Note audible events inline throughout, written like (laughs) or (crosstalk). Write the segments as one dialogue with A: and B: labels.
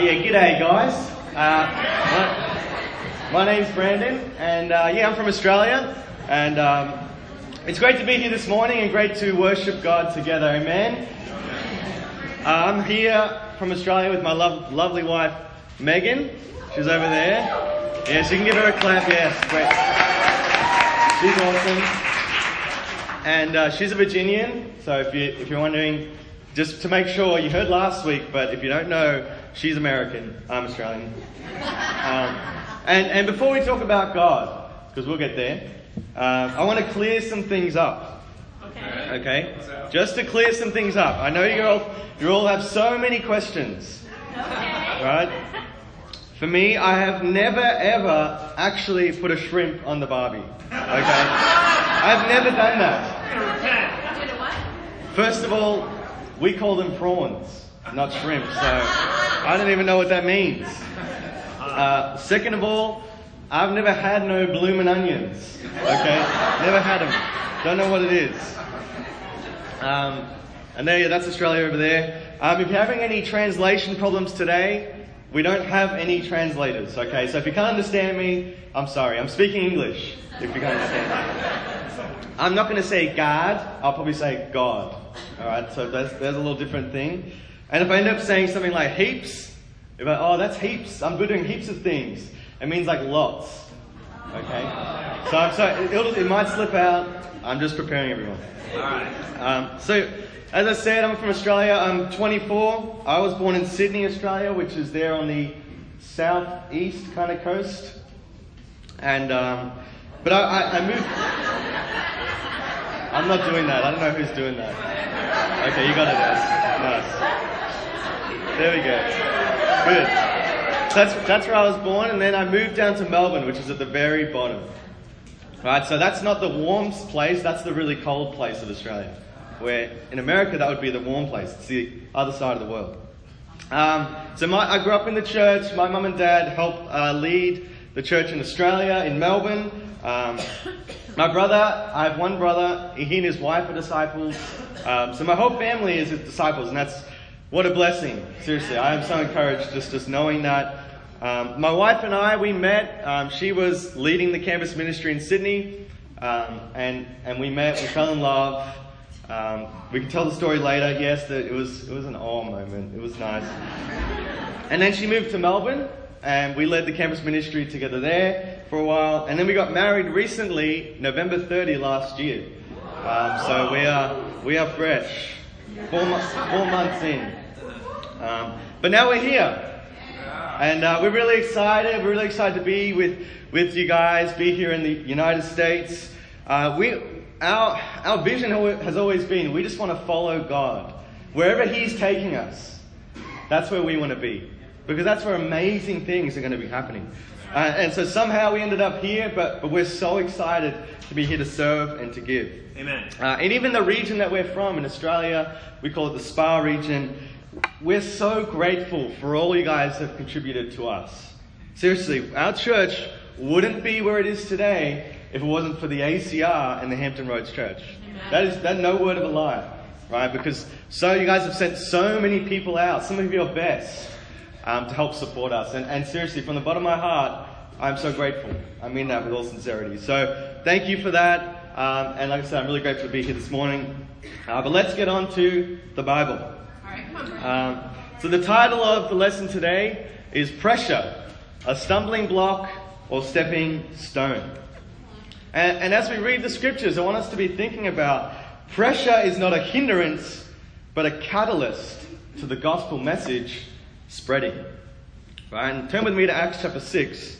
A: yeah, g'day guys. Uh, my, name's Brandon, and uh, yeah, I'm from Australia, and um, it's great to be here this morning and great to worship God together. Amen. Uh, I'm here from Australia with my lov- lovely wife Megan. She's over there. Yes, you can give her a clap. Yes, great. She's awesome, and uh, she's a Virginian. So if you if you're wondering, just to make sure you heard last week, but if you don't know, she's American. I'm Australian. Um, and and before we talk about God, because we'll get there, uh, I want to clear some things up.
B: Okay.
A: Okay, just to clear some things up. I know you all you all have so many questions,
B: Okay.
A: right? For me, I have never ever actually put a shrimp on the Barbie. Okay, I've never done that.
B: Did?
A: First of all, we call them prawns, not shrimp, so I don't even know what that means. Uh, second of all, I've never had no bloomin' onions. Okay? Never had them. Don't know what it is. Um, and there, yeah, that's Australia over there. Um, if you're having any translation problems today, we don't have any translators. Okay? So if you can't understand me, I'm sorry. I'm speaking English. If you can't understand me. I'm not going to say God. I'll probably say God. All right. So that's, there's a little different thing. And if I end up saying something like heaps, if I, oh, that's heaps. I'm doing heaps of things. It means like lots. Okay. So I'm sorry. It, it might slip out. I'm just preparing everyone. Um, so, as I said, I'm from Australia. I'm 24. I was born in Sydney, Australia, which is there on the southeast kind of coast. And um, but I, I, I moved. I'm not doing that. I don't know who's doing that. Okay, you got it, Nice. There we go. Good. That's that's where I was born, and then I moved down to Melbourne, which is at the very bottom. Right, so that's not the warmest place, that's the really cold place of Australia. Where in America, that would be the warm place. It's the other side of the world. Um, so my, I grew up in the church. My mum and dad helped uh, lead the church in Australia, in Melbourne. Um, my brother, I have one brother, he and his wife are disciples. Um, so my whole family is disciples, and that's what a blessing. Seriously, I am so encouraged just, just knowing that. Um, my wife and I, we met. Um, she was leading the campus ministry in Sydney, um, and and we met. We fell in love. Um, we can tell the story later. Yes, that it was it was an awe moment. It was nice. And then she moved to Melbourne, and we led the campus ministry together there for a while. And then we got married recently, November 30 last year. Um, so we are we are fresh, four, mo- four months in. Um, but now we're here. And uh, we're really excited. We're really excited to be with, with you guys, be here in the United States. Uh, we, our, our vision has always been we just want to follow God. Wherever He's taking us, that's where we want to be. Because that's where amazing things are going to be happening. Uh, and so somehow we ended up here, but, but we're so excited to be here to serve and to give.
C: Amen.
A: Uh, and even the region that we're from in Australia, we call it the Spa region. We're so grateful for all you guys have contributed to us. Seriously, our church wouldn't be where it is today if it wasn't for the ACR and the Hampton Roads Church. That is that no word of a lie, right? Because so you guys have sent so many people out, some of your best, um, to help support us. And, and seriously, from the bottom of my heart, I'm so grateful. I mean that with all sincerity. So thank you for that. Um, and like I said, I'm really grateful to be here this morning. Uh, but let's get on to the Bible.
B: All right, come on, Brandon.
A: Um, so the title of the lesson today is Pressure, a stumbling block or stepping stone. And, and as we read the scriptures, I want us to be thinking about pressure is not a hindrance, but a catalyst to the gospel message spreading. Right? And turn with me to Acts chapter 6,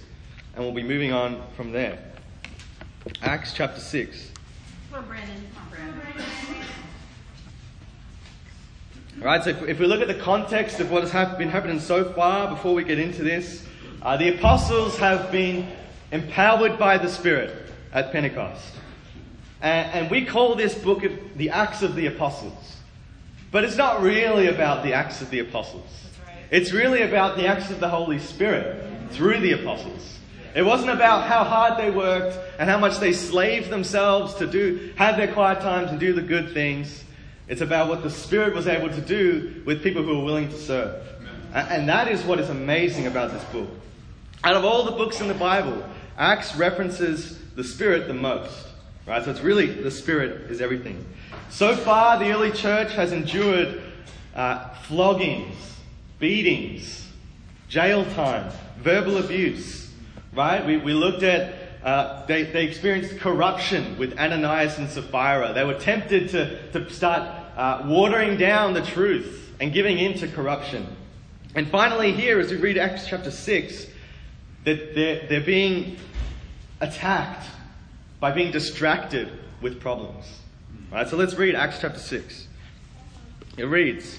A: and we'll be moving on from there. Acts chapter 6.
B: Come on, Brandon. Come on, Brandon.
A: Right, so if, if we look at the context of what has been happening so far before we get into this, uh, the apostles have been empowered by the Spirit at Pentecost. And, and we call this book of the Acts of the Apostles. But it's not really about the Acts of the Apostles. It's really about the acts of the Holy Spirit through the apostles. It wasn't about how hard they worked and how much they slaved themselves to do, have their quiet times and do the good things. It's about what the Spirit was able to do with people who were willing to serve. And that is what is amazing about this book. Out of all the books in the Bible, Acts references the Spirit the most. Right? So it's really the Spirit is everything. So far, the early church has endured uh, floggings, beatings, jail time, verbal abuse. Right? We, we looked at uh, they, they experienced corruption with Ananias and Sapphira. They were tempted to, to start uh, watering down the truth and giving in to corruption. And finally, here, as we read Acts chapter 6, that they're, they're being attacked by being distracted with problems. All right, so let's read Acts chapter 6. It reads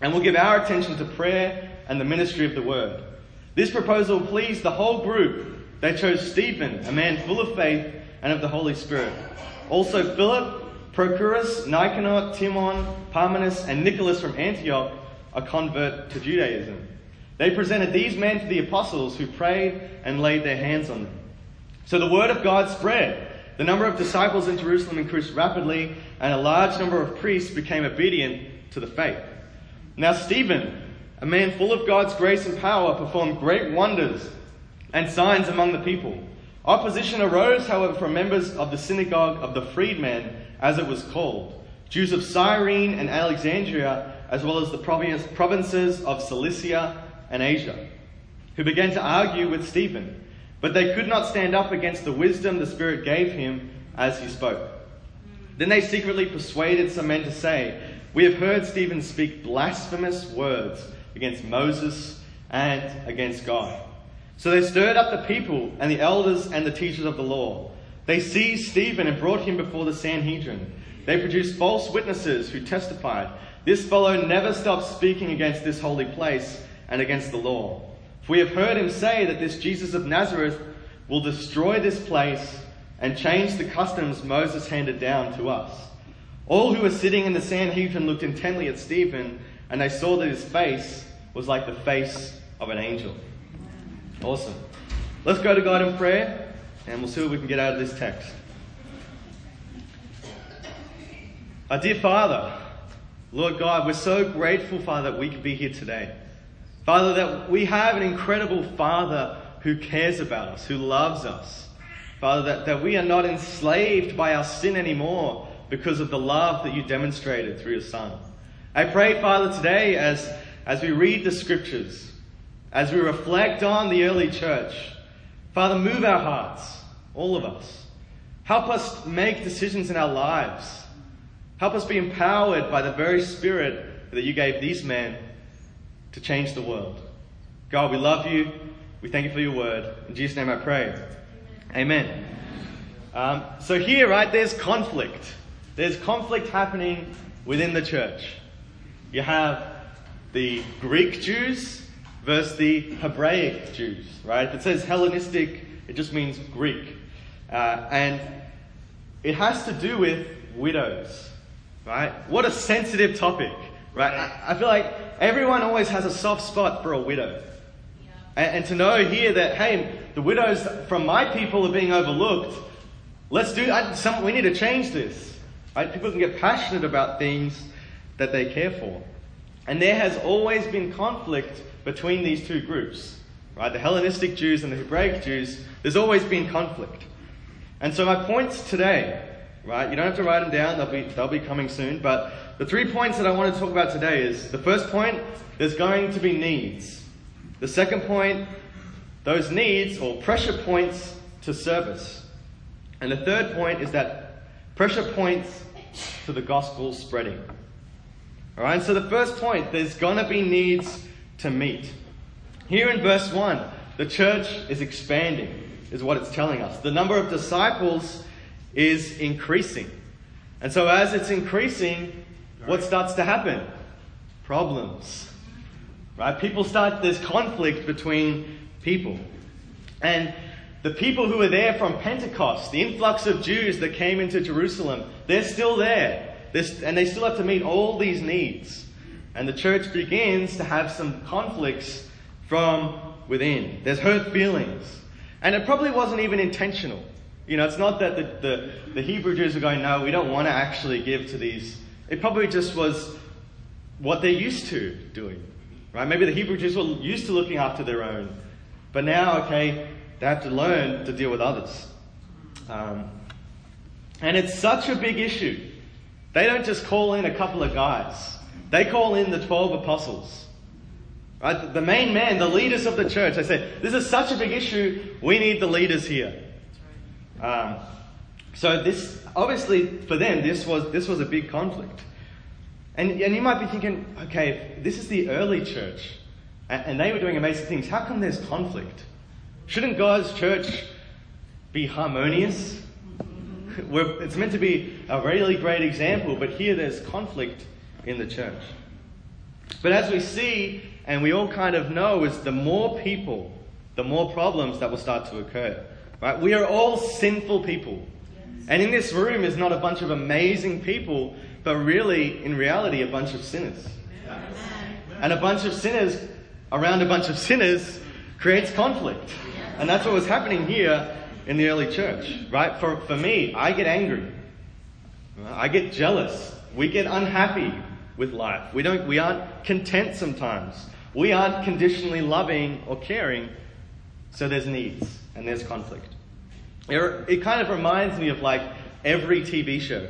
A: and we'll give our attention to prayer and the ministry of the word. This proposal pleased the whole group. They chose Stephen, a man full of faith and of the Holy Spirit. Also Philip, Prochorus, Nicanor, Timon, Parmenas, and Nicholas from Antioch, a convert to Judaism. They presented these men to the apostles who prayed and laid their hands on them. So the word of God spread. The number of disciples in Jerusalem increased rapidly, and a large number of priests became obedient to the faith. Now, Stephen, a man full of God's grace and power, performed great wonders and signs among the people. Opposition arose, however, from members of the synagogue of the freedmen, as it was called, Jews of Cyrene and Alexandria, as well as the provinces of Cilicia and Asia, who began to argue with Stephen. But they could not stand up against the wisdom the Spirit gave him as he spoke. Then they secretly persuaded some men to say, We have heard Stephen speak blasphemous words against Moses and against God. So they stirred up the people and the elders and the teachers of the law. They seized Stephen and brought him before the Sanhedrin. They produced false witnesses who testified, This fellow never stopped speaking against this holy place and against the law. For we have heard him say that this Jesus of Nazareth will destroy this place and change the customs Moses handed down to us. All who were sitting in the Sanhedrin looked intently at Stephen, and they saw that his face was like the face of an angel. Awesome. Let's go to God in prayer, and we'll see what we can get out of this text. Our dear Father, Lord God, we're so grateful, Father, that we could be here today. Father, that we have an incredible Father who cares about us, who loves us. Father, that, that we are not enslaved by our sin anymore because of the love that you demonstrated through your Son. I pray, Father, today as, as we read the scriptures, as we reflect on the early church, Father, move our hearts, all of us. Help us make decisions in our lives. Help us be empowered by the very Spirit that you gave these men to change the world. God, we love you. We thank you for your word. In Jesus' name I pray. Amen. Um, so here, right, there's conflict. There's conflict happening within the church. You have the Greek Jews versus the Hebraic Jews, right? If it says Hellenistic, it just means Greek. Uh, and it has to do with widows, right? What a sensitive topic, right? I, I feel like everyone always has a soft spot for a widow. And, and, to know here that, hey, the widows from my people are being overlooked, let's do, I, some, we need to change this. Right? People can get passionate about things that they care for. And there has always been conflict between these two groups. Right? The Hellenistic Jews and the Hebraic Jews, there's always been conflict. And so my points today, right? You don't have to write them down, they'll be, they'll be coming soon, but the three points that I want to talk about today is the first point, there's going to be needs. The second point, those needs or pressure points to service. And the third point is that pressure points to the gospel spreading. All right, so the first point, there's going to be needs to meet. Here in verse 1, the church is expanding, is what it's telling us. The number of disciples is increasing. And so as it's increasing, what starts to happen? Problems. Right? People start, there's conflict between people. And the people who were there from Pentecost, the influx of Jews that came into Jerusalem, they're still there. They're, and they still have to meet all these needs. And the church begins to have some conflicts from within. There's hurt feelings. And it probably wasn't even intentional. You know, it's not that the, the, the Hebrew Jews are going, no, we don't want to actually give to these. It probably just was what they're used to doing. Right? Maybe the Hebrew Jews were used to looking after their own. But now, okay, they have to learn to deal with others. Um, and it's such a big issue. They don't just call in a couple of guys. They call in the 12 apostles. Right? The main man, the leaders of the church. They say, this is such a big issue, we need the leaders here. Um, so this, obviously, for them, this was, this was a big conflict. And, and you might be thinking, okay, this is the early church, and, and they were doing amazing things. How come there's conflict? Shouldn't God's church be harmonious? We're, it's meant to be a really great example, but here there's conflict in the church. But as we see, and we all kind of know, is the more people, the more problems that will start to occur. Right? We are all sinful people. And in this room is not a bunch of amazing people, but really, in reality, a bunch of sinners. And a bunch of sinners around a bunch of sinners creates conflict. And that's what was happening here in the early church, right? For, for me, I get angry. I get jealous. We get unhappy with life. We, don't, we aren't content sometimes. We aren't conditionally loving or caring, so there's needs and there's conflict. It, kind of reminds me of like every TV show.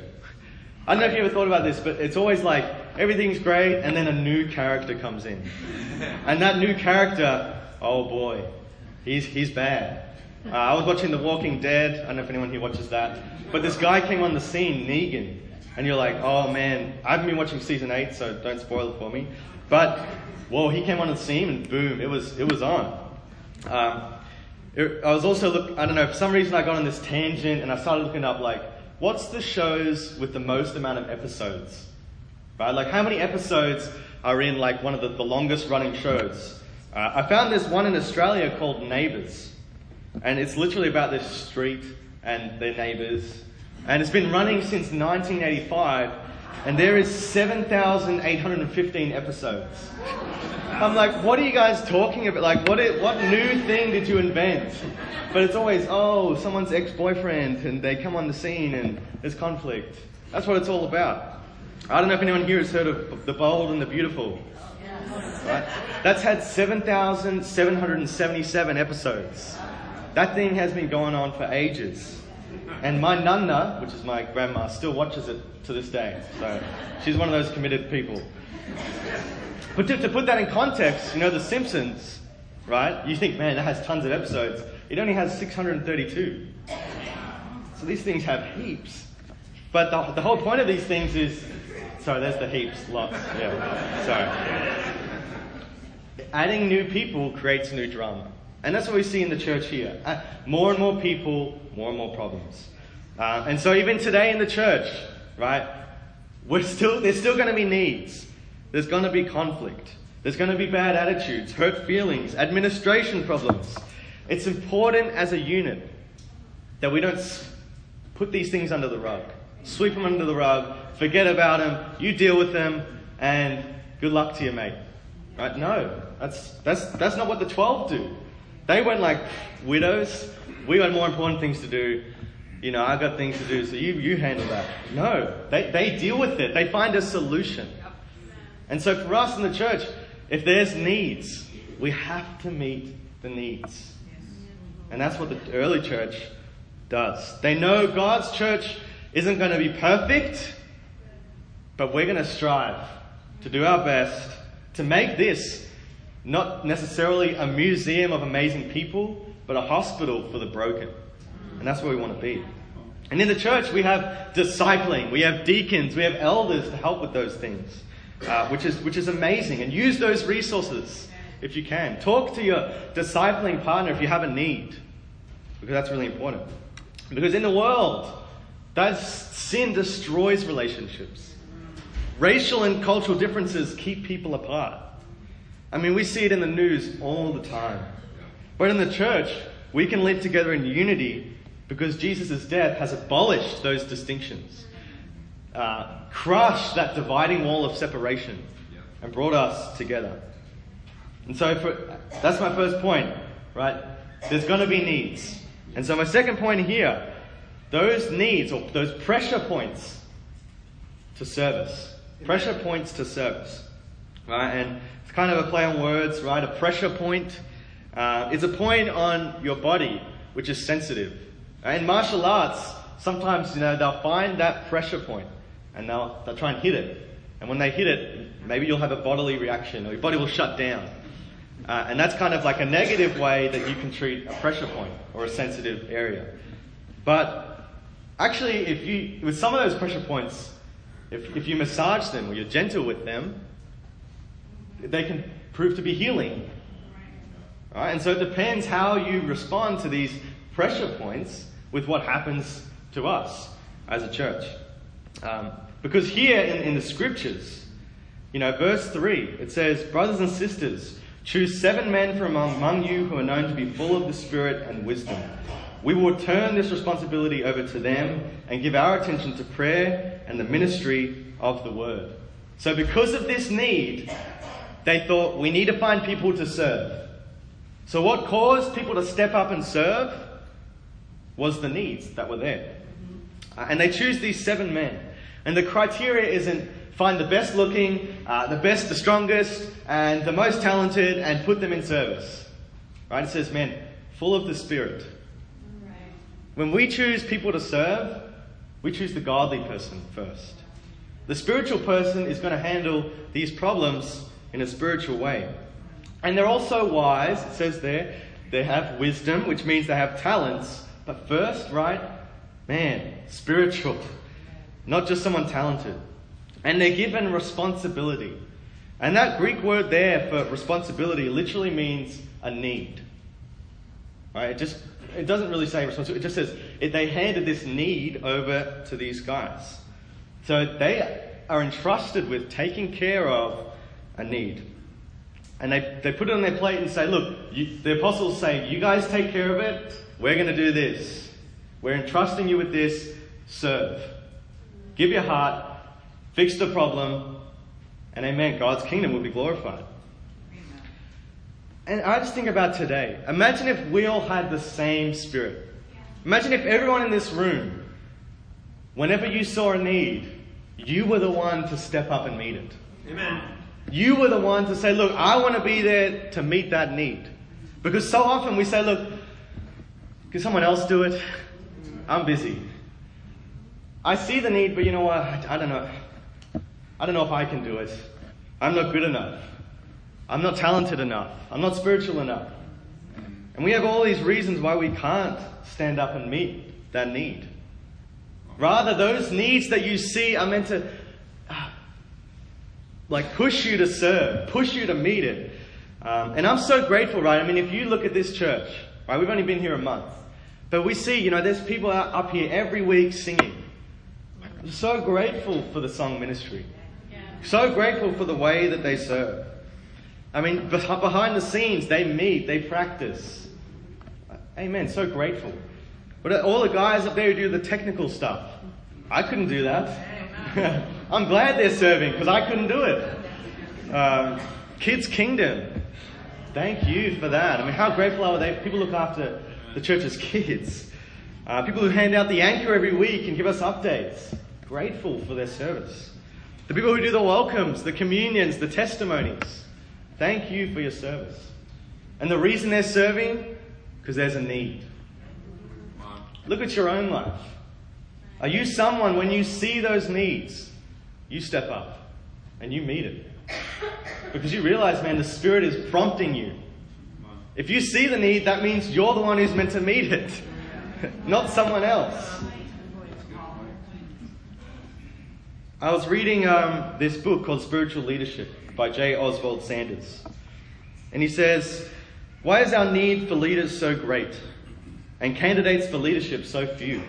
A: I don't know if you ever thought about this, but it's always like everything's great and then a new character comes in. And that new character, oh boy, he's, he's bad. Uh, I was watching The Walking Dead. I don't know if anyone here watches that. But this guy came on the scene, Negan. And you're like, oh man, I haven't been watching season 8, so don't spoil it for me. But, well, he came on the scene and boom, it was, it was on. Um, it, I was also, look, I don't know, for some reason I got on this tangent and I started looking up like, what's the shows with the most amount of episodes? Right? Like, how many episodes are in like one of the, the longest running shows? Uh, I found this one in Australia called Neighbours. And it's literally about this street and their neighbours. And it's been running since 1985. And there is 7,815 episodes. I'm like, what are you guys talking about? Like, what, what new thing did you invent? But it's always, oh, someone's ex boyfriend, and they come on the scene, and there's conflict. That's what it's all about. I don't know if anyone here has heard of The Bold and the Beautiful. Right? That's had 7,777 episodes. That thing has been going on for ages. And my nana, which is my grandma, still watches it to this day. So she's one of those committed people. But to, to put that in context, you know, The Simpsons, right? You think, man, that has tons of episodes. It only has 632. So these things have heaps. But the, the whole point of these things is sorry, there's the heaps, lots. Yeah. Sorry. Adding new people creates new drama. And that's what we see in the church here. Uh, more and more people, more and more problems. Uh, and so even today in the church, right, we're still, there's still going to be needs. There's going to be conflict. There's going to be bad attitudes, hurt feelings, administration problems. It's important as a unit that we don't put these things under the rug, sweep them under the rug, forget about them, you deal with them, and good luck to you, mate. Right? No, that's, that's, that's not what the 12 do. They weren't like widows. We had more important things to do. You know, I've got things to do, so you, you handle that. No, they, they deal with it. They find a solution. And so for us in the church, if there's needs, we have to meet the needs. And that's what the early church does. They know God's church isn't going to be perfect, but we're going to strive to do our best to make this not necessarily a museum of amazing people, but a hospital for the broken. And that's where we want to be. And in the church, we have discipling, we have deacons, we have elders to help with those things, uh, which, is, which is amazing. And use those resources if you can. Talk to your discipling partner if you have a need, because that's really important. Because in the world, that sin destroys relationships. Racial and cultural differences keep people apart. I mean, we see it in the news all the time. But in the church, we can live together in unity because Jesus' death has abolished those distinctions, uh, crushed that dividing wall of separation, and brought us together. And so for, that's my first point, right? There's going to be needs. And so my second point here, those needs or those pressure points to service. Pressure points to service. Right? And it's kind of a play on words, right? A pressure point. Uh, it's a point on your body which is sensitive. In martial arts, sometimes you know they'll find that pressure point and they'll they'll try and hit it. And when they hit it, maybe you'll have a bodily reaction or your body will shut down. Uh, and that's kind of like a negative way that you can treat a pressure point or a sensitive area. But actually, if you, with some of those pressure points, if, if you massage them or you're gentle with them, they can prove to be healing. Right? And so it depends how you respond to these pressure points with what happens to us as a church. Um, because here in, in the scriptures, you know, verse 3, it says, Brothers and sisters, choose seven men from among you who are known to be full of the Spirit and wisdom. We will turn this responsibility over to them and give our attention to prayer and the ministry of the word. So, because of this need, they thought we need to find people to serve. So, what caused people to step up and serve was the needs that were there. Uh, and they choose these seven men. And the criteria isn't find the best looking, uh, the best, the strongest, and the most talented, and put them in service. Right? It says, men, full of the Spirit. When we choose people to serve, we choose the godly person first. The spiritual person is going to handle these problems in a spiritual way. And they're also wise, it says there. They have wisdom, which means they have talents. But first, right? Man, spiritual. Not just someone talented. And they're given responsibility. And that Greek word there for responsibility literally means a need. Right? It just it doesn't really say responsibility. It just says it, they handed this need over to these guys. So they are entrusted with taking care of a need. And they, they put it on their plate and say, look, you, the apostles say, you guys take care of it. We're going to do this. We're entrusting you with this. Serve. Give your heart fix the problem, and amen, God's kingdom will be glorified. And I just think about today. Imagine if we all had the same spirit. Imagine if everyone in this room, whenever you saw a need, you were the one to step up and meet it.
C: Amen.
A: You were the one to say, look, I want to be there to meet that need. Because so often we say, look, can someone else do it? I'm busy. I see the need, but you know what? I don't know. I don't know if I can do it. I'm not good enough. I'm not talented enough. I'm not spiritual enough. And we have all these reasons why we can't stand up and meet that need. Rather, those needs that you see are meant to uh, like push you to serve, push you to meet it. Um, and I'm so grateful, right? I mean, if you look at this church, right, we've only been here a month, but we see, you know, there's people up here every week singing. I'm so grateful for the song ministry. So grateful for the way that they serve. I mean, behind the scenes, they meet, they practice. Amen. So grateful. But all the guys up there who do the technical stuff, I couldn't do that. (laughs) I'm glad they're serving because I couldn't do it. Um, Kids Kingdom, thank you for that. I mean, how grateful are they? People look after the church's kids. Uh, people who hand out the anchor every week and give us updates. Grateful for their service. The people who do the welcomes, the communions, the testimonies. Thank you for your service. And the reason they're serving? Because there's a need. Look at your own life. Are you someone, when you see those needs, you step up and you meet it? Because you realize, man, the Spirit is prompting you. If you see the need, that means you're the one who's meant to meet it, (laughs) not someone else. I was reading um, this book called Spiritual Leadership by J. Oswald Sanders. And he says, Why is our need for leaders so great and candidates for leadership so few?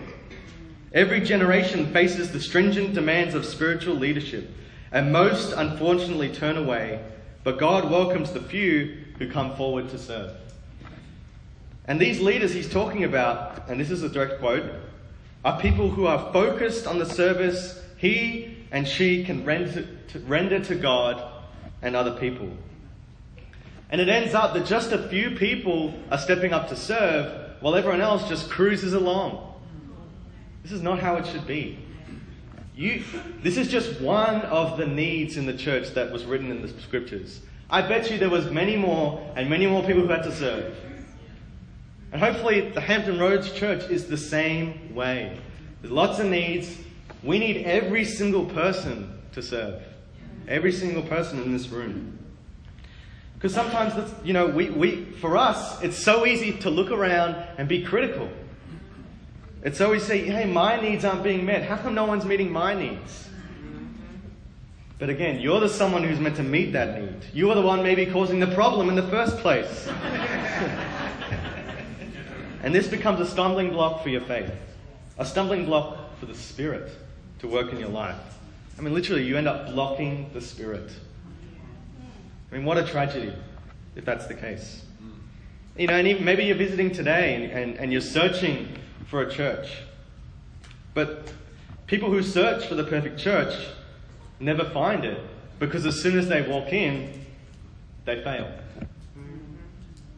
A: Every generation faces the stringent demands of spiritual leadership, and most unfortunately turn away but God welcomes the few who come forward to serve. And these leaders he's talking about, and this is a direct quote, are people who are focused on the service he and she can render to, God and other people. And it ends up that just a few people are stepping up to serve while everyone else just cruises along. This is not how it should be. You, this is just one of the needs in the church that was written in the scriptures. I bet you there was many more and many more people who had to serve. And hopefully the Hampton Roads Church is the same way. There's lots of needs. We need every single person to serve. Every single person in this room. Because sometimes, you know, we, we, for us, it's so easy to look around and be critical. It's always say, hey, my needs aren't being met. How come no one's meeting my needs? But again, you're the someone who's meant to meet that need. You are the one maybe causing the problem in the first place. (laughs) and this becomes a stumbling block for your faith, a stumbling block for the Spirit to work in your life. I mean, literally, you end up blocking the Spirit. I mean, what a tragedy if that's the case. You know, and even, maybe you're visiting today and, and, and you're searching for a church. But people who search for the perfect church never find it because as soon as they walk in, they fail.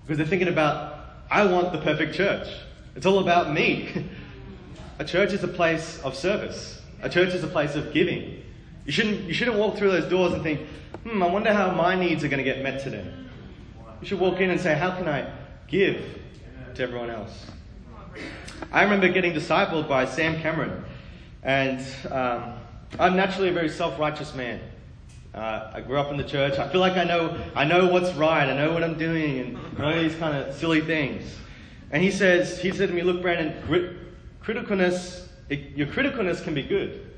A: Because they're thinking about, I want the perfect church. It's all about me. (laughs) a church is a place of service. A church is a place of giving. You shouldn't, you shouldn't walk through those doors and think, hmm, I wonder how my needs are going to get met today. You should walk in and say, how can I give to everyone else? I remember getting discipled by Sam Cameron, and um, I'm naturally a very self-righteous man. Uh, I grew up in the church. I feel like I know, I know what's right. I know what I'm doing, and, all these kind of silly things. And he says, he said to me, "Look, Brandon, criticalness, it, your criticalness can be good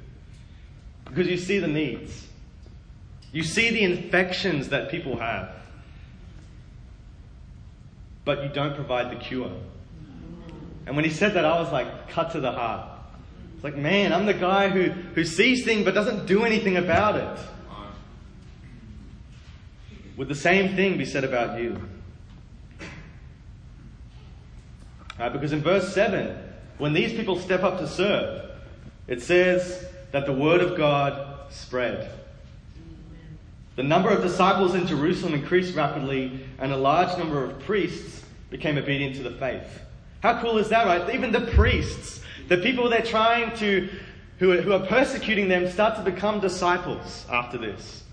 A: because you see the needs. You see the infections that people have, but you don't provide the cure." And when he said that, I was like, cut to the heart. It's like, man, I'm the guy who, who sees things but doesn't do anything about it. Would the same thing be said about you? Uh, because in verse 7, when these people step up to serve, it says that the word of God spread. The number of disciples in Jerusalem increased rapidly, and a large number of priests became obedient to the faith. How cool is that, right? Even the priests, the people they're trying to, who are, who are persecuting them, start to become disciples after this.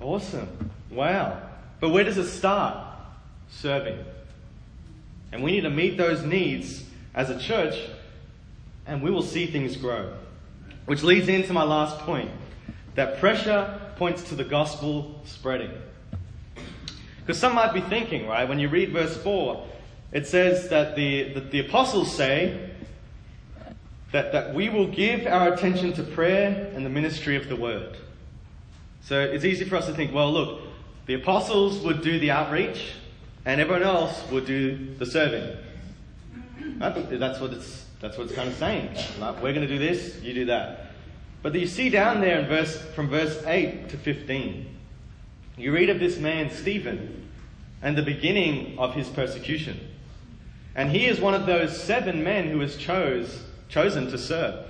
A: Awesome. Wow. But where does it start? Serving. And we need to meet those needs as a church, and we will see things grow. Which leads into my last point that pressure points to the gospel spreading. Because some might be thinking, right, when you read verse 4, it says that the, that the apostles say that, that we will give our attention to prayer and the ministry of the word. So it's easy for us to think, well, look, the apostles would do the outreach and everyone else would do the serving. That's what it's, that's what it's kind of saying. Like, we're going to do this, you do that. But you see down there in verse, from verse 8 to 15, you read of this man, Stephen, and the beginning of his persecution. And he is one of those seven men who was chose, chosen to serve,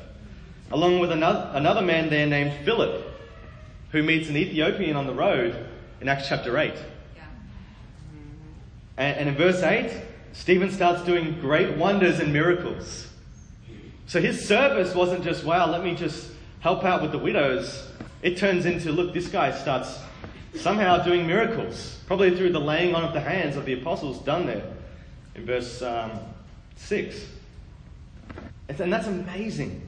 A: along with another, another man there named Philip, who meets an Ethiopian on the road in Acts chapter 8. Yeah. And, and in verse 8, Stephen starts doing great wonders and miracles. So his service wasn't just, wow, let me just help out with the widows. It turns into, look, this guy starts somehow doing miracles, probably through the laying on of the hands of the apostles done there in verse um, 6. And that's amazing.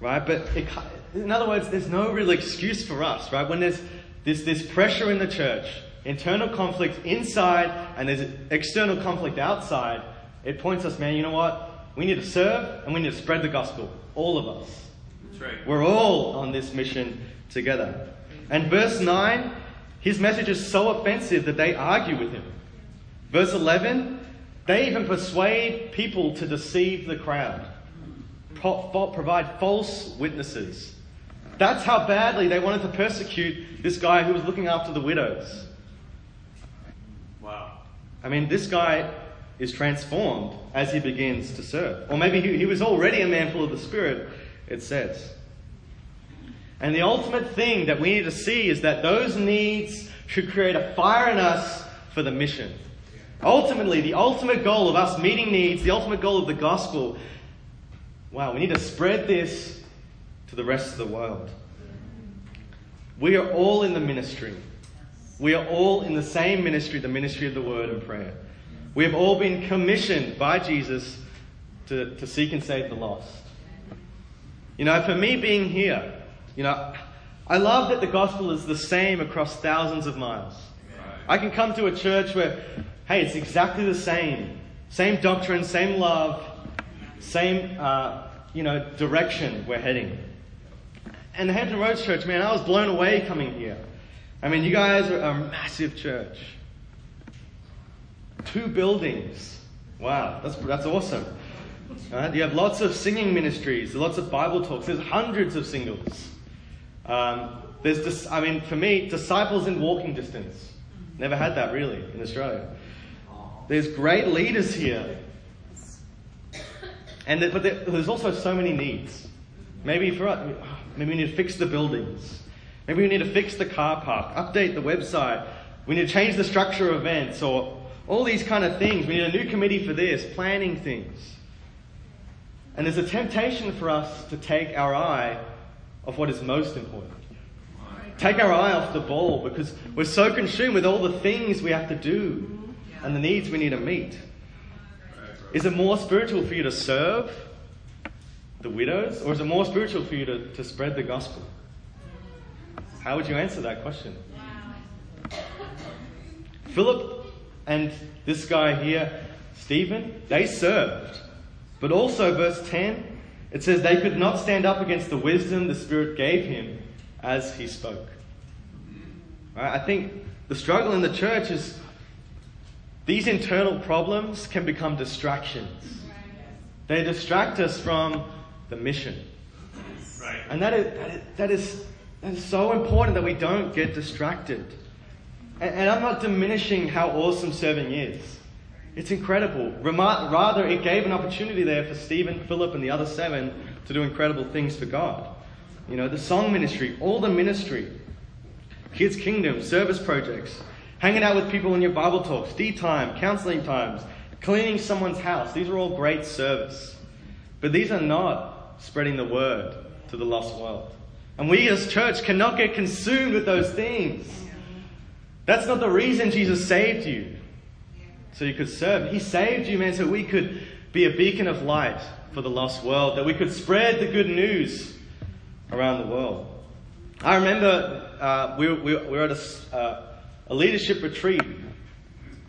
A: Right? But it, in other words, there's no real excuse for us, right? When there's this, this pressure in the church, internal conflict inside, and there's external conflict outside, it points us, man, you know what? We need to serve and we need to spread the gospel. All of us. That's right. We're all on this mission together. And verse 9, his message is so offensive that they argue with him. Verse 11, they even persuade people to deceive the crowd, pro- provide false witnesses. That's how badly they wanted to persecute this guy who was looking after the widows.
C: Wow.
A: I mean, this guy is transformed as he begins to serve. Or maybe he, he was already a man full of the Spirit, it says. And the ultimate thing that we need to see is that those needs should create a fire in us for the mission. Ultimately, the ultimate goal of us meeting needs, the ultimate goal of the gospel, wow, we need to spread this to the rest of the world. We are all in the ministry. We are all in the same ministry, the ministry of the word and prayer. We have all been commissioned by Jesus to, to seek and save the lost. You know, for me being here, you know, I love that the gospel is the same across thousands of miles. I can come to a church where, hey, it's exactly the same. Same doctrine, same love, same, uh, you know, direction we're heading. And the Hampton Roads Church, man, I was blown away coming here. I mean, you guys are a massive church. Two buildings. Wow, that's, that's awesome. Uh, you have lots of singing ministries, lots of Bible talks. There's hundreds of singles. Um, there's, dis- I mean, for me, disciples in walking distance. Never had that really in Australia. There's great leaders here. And the, but there, there's also so many needs. Maybe for us, maybe we need to fix the buildings. Maybe we need to fix the car park, update the website. We need to change the structure of events or all these kind of things. We need a new committee for this, planning things. And there's a temptation for us to take our eye off what is most important. Take our eye off the ball because we're so consumed with all the things we have to do and the needs we need to meet. Is it more spiritual for you to serve the widows, or is it more spiritual for you to, to spread the gospel? How would you answer that question? Philip and this guy here, Stephen, they served. But also, verse 10, it says they could not stand up against the wisdom the Spirit gave him as he spoke. Right? I think the struggle in the church is these internal problems can become distractions. They distract us from the mission.
C: Right.
A: And that is, that is, that is, that is so important that we don't get distracted. And, and I'm not diminishing how awesome serving is. It's incredible. Remar- rather, it gave an opportunity there for Stephen, Philip, and the other seven to do incredible things for God. You know, the song ministry, all the ministry, kids' kingdom, service projects, hanging out with people in your Bible talks, D time, counseling times, cleaning someone's house. These are all great service. But these are not spreading the word to the lost world. And we as church cannot get consumed with those things. That's not the reason Jesus saved you. So you could serve. He saved you, man, so we could be a beacon of light for the lost world, that we could spread the good news around the world. I remember uh, we, we, we, were at a, uh, a, leadership retreat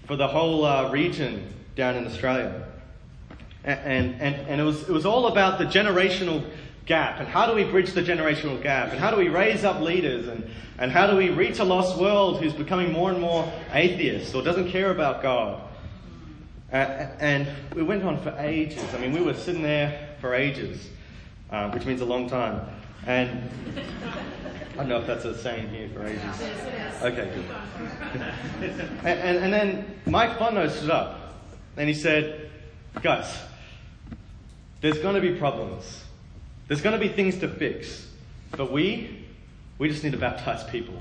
A: for the whole uh, region down in Australia. And, and, and it, was, it was all about the generational gap and how do we bridge the generational gap and how do we raise up leaders and, and how do we reach a lost world who's becoming more and more atheist or doesn't care about God. Uh, and we went on for ages. I mean, we were sitting there for ages, uh, which means a long time. And I don't know if that's a saying here for ages. Okay, good. (laughs) and, and, and then Mike Fondo stood up and he said, Guys, there's going to be problems. There's going to be things to fix. But we, we just need to baptize people.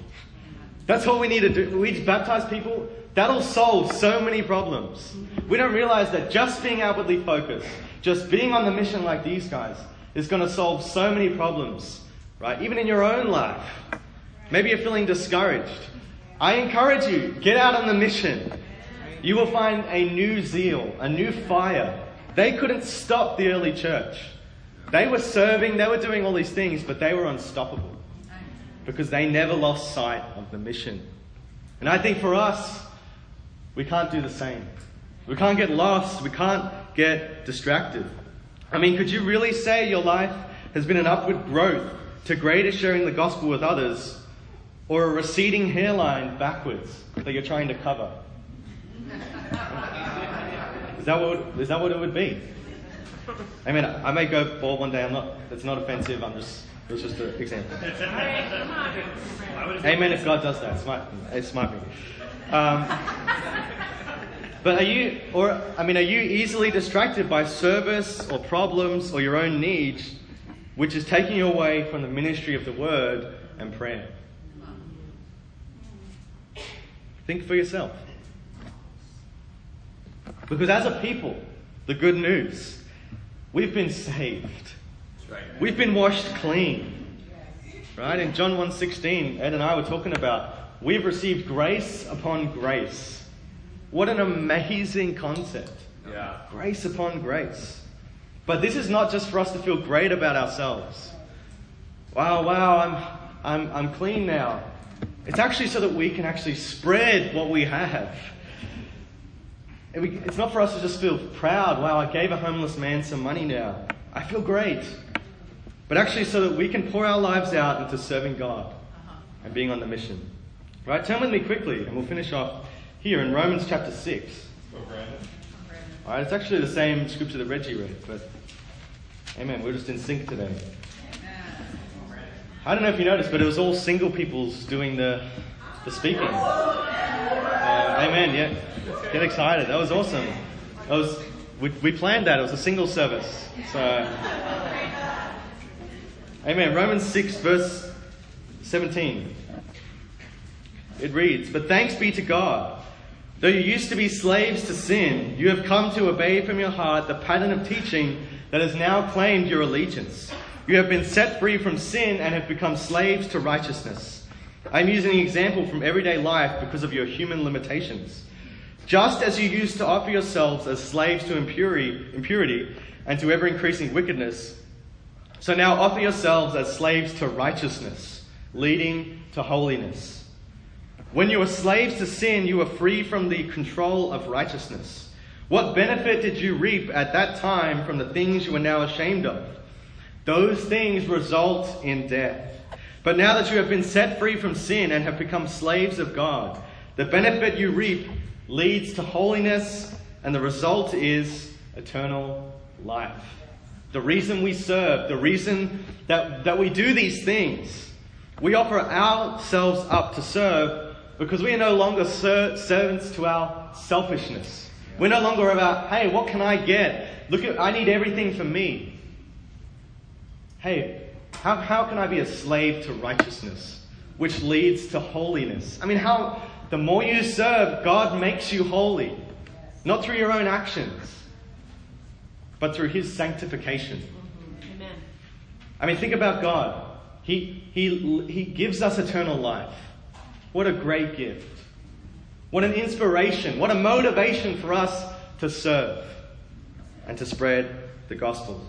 A: That's all we need to do. We just baptize people. That'll solve so many problems. We don't realize that just being outwardly focused, just being on the mission like these guys, is going to solve so many problems, right? Even in your own life. Maybe you're feeling discouraged. I encourage you, get out on the mission. You will find a new zeal, a new fire. They couldn't stop the early church. They were serving, they were doing all these things, but they were unstoppable because they never lost sight of the mission. And I think for us, we can't do the same. We can't get lost. We can't get distracted. I mean, could you really say your life has been an upward growth to greater sharing the gospel with others or a receding hairline backwards that you're trying to cover? Is that what, is that what it would be? I mean, I may go bald one day. I'm not, it's not offensive. I'm just It was just an example.
B: All right, come on. Brandon.
A: Amen if God does that. It's my, it's my. Um, but are you, or, I mean, are you easily distracted by service or problems or your own needs, which is taking you away from the ministry of the word and prayer? Think for yourself. Because as a people, the good news, we've been saved. We've been washed clean. Right? In John 1:16, Ed and I were talking about we've received grace upon grace. What an amazing concept.
C: Yeah.
A: Grace upon grace. But this is not just for us to feel great about ourselves. Wow, wow, I'm I'm I'm clean now. It's actually so that we can actually spread what we have. We- It's not for us to just feel proud. Wow, I gave a homeless man some money now. I feel great. But actually, so that we can pour our lives out into serving God and being on the mission. Right? Turn with me quickly, and we'll finish off here in Romans chapter 6. All right, it's actually the same scripture that Reggie read, but amen. We're just in sync today. I don't know if you noticed, but it was all single people's doing the, the speaking. Uh, amen. Yeah, get excited. That was awesome. That was we, we planned that. It was a single service. So, amen. Romans six verse seventeen. It reads, "But thanks be to God." Though you used to be slaves to sin, you have come to obey from your heart the pattern of teaching that has now claimed your allegiance. You have been set free from sin and have become slaves to righteousness. I'm using an example from everyday life because of your human limitations. Just as you used to offer yourselves as slaves to impurity, impurity and to ever increasing wickedness, so now offer yourselves as slaves to righteousness, leading to holiness. When you were slaves to sin, you were free from the control of righteousness. What benefit did you reap at that time from the things you are now ashamed of? Those things result in death. But now that you have been set free from sin and have become slaves of God, the benefit you reap leads to holiness, and the result is eternal life. The reason we serve, the reason that, that we do these things, we offer ourselves up to serve because we are no longer ser- servants to our selfishness. We're no longer about, hey, what can I get? Look at, I need everything for me. Hey, how, how can I be a slave to righteousness, which leads to holiness? I mean, how, the more you serve, God makes you holy. Not through your own actions, but through His sanctification.
B: Amen.
A: I mean, think about God. He, he, he gives us eternal life. What a great gift. What an inspiration. What a motivation for us to serve and to spread the gospel.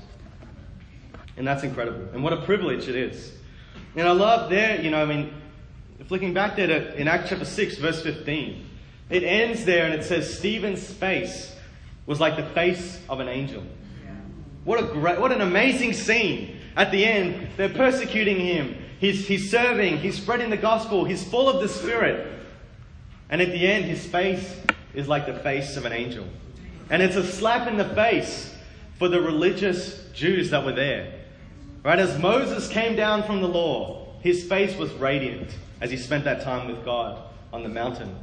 A: And that's incredible. And what a privilege it is. And I love there, you know, I mean, flicking back there to, in Acts chapter 6, verse 15, it ends there and it says, Stephen's face was like the face of an angel. What a great, what an amazing scene. At the end, they're persecuting him. He's, he's serving, he's spreading the gospel, he's full of the Spirit. And at the end, his face is like the face of an angel. And it's a slap in the face for the religious Jews that were there. Right? As Moses came down from the law, his face was radiant as he spent that time with God on the mountain.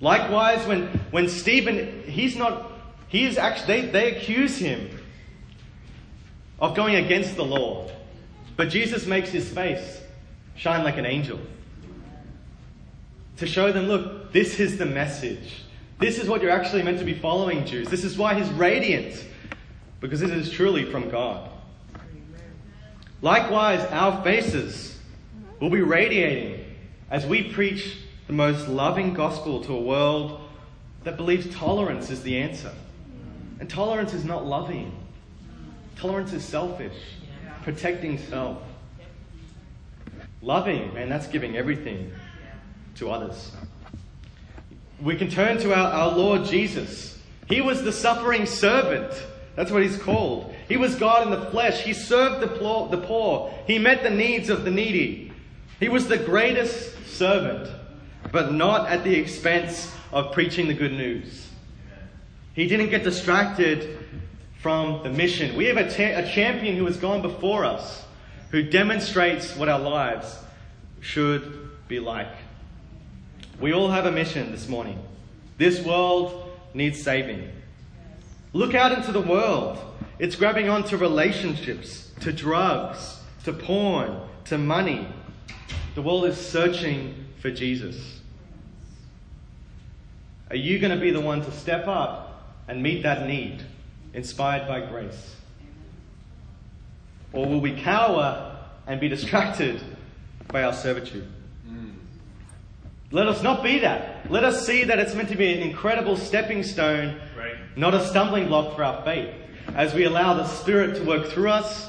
A: Likewise, when, when Stephen, he's not, he is actually, they, they accuse him of going against the law. But Jesus makes his face shine like an angel to show them, look, this is the message. This is what you're actually meant to be following, Jews. This is why he's radiant, because this is truly from God. Likewise, our faces will be radiating as we preach the most loving gospel to a world that believes tolerance is the answer. And tolerance is not loving, tolerance is selfish, protecting self. Loving, man, that's giving everything to others. We can turn to our, our Lord Jesus. He was the suffering servant. That's what he's called. He was God in the flesh. He served the poor, the poor. He met the needs of the needy. He was the greatest servant, but not at the expense of preaching the good news. He didn't get distracted from the mission. We have a, ta- a champion who has gone before us, who demonstrates what our lives should be like. We all have a mission this morning. This world needs saving. Look out into the world. It's grabbing onto relationships, to drugs, to porn, to money. The world is searching for Jesus. Are you going to be the one to step up and meet that need, inspired by grace? Or will we cower and be distracted by our servitude? Hmm. Let us not be that. Let us see that it's meant to be an incredible stepping stone,
C: Right.
A: not a stumbling block for our faith, as we allow the Spirit to work through us,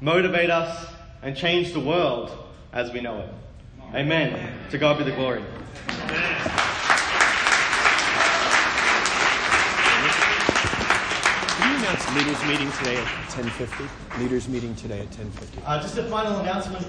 A: motivate us, and change the world as we know it. Amen. To God be the glory.
D: Can you announce leaders meeting today at 10:50? Leaders meeting today at 10:50.
A: Uh, just a final announcement.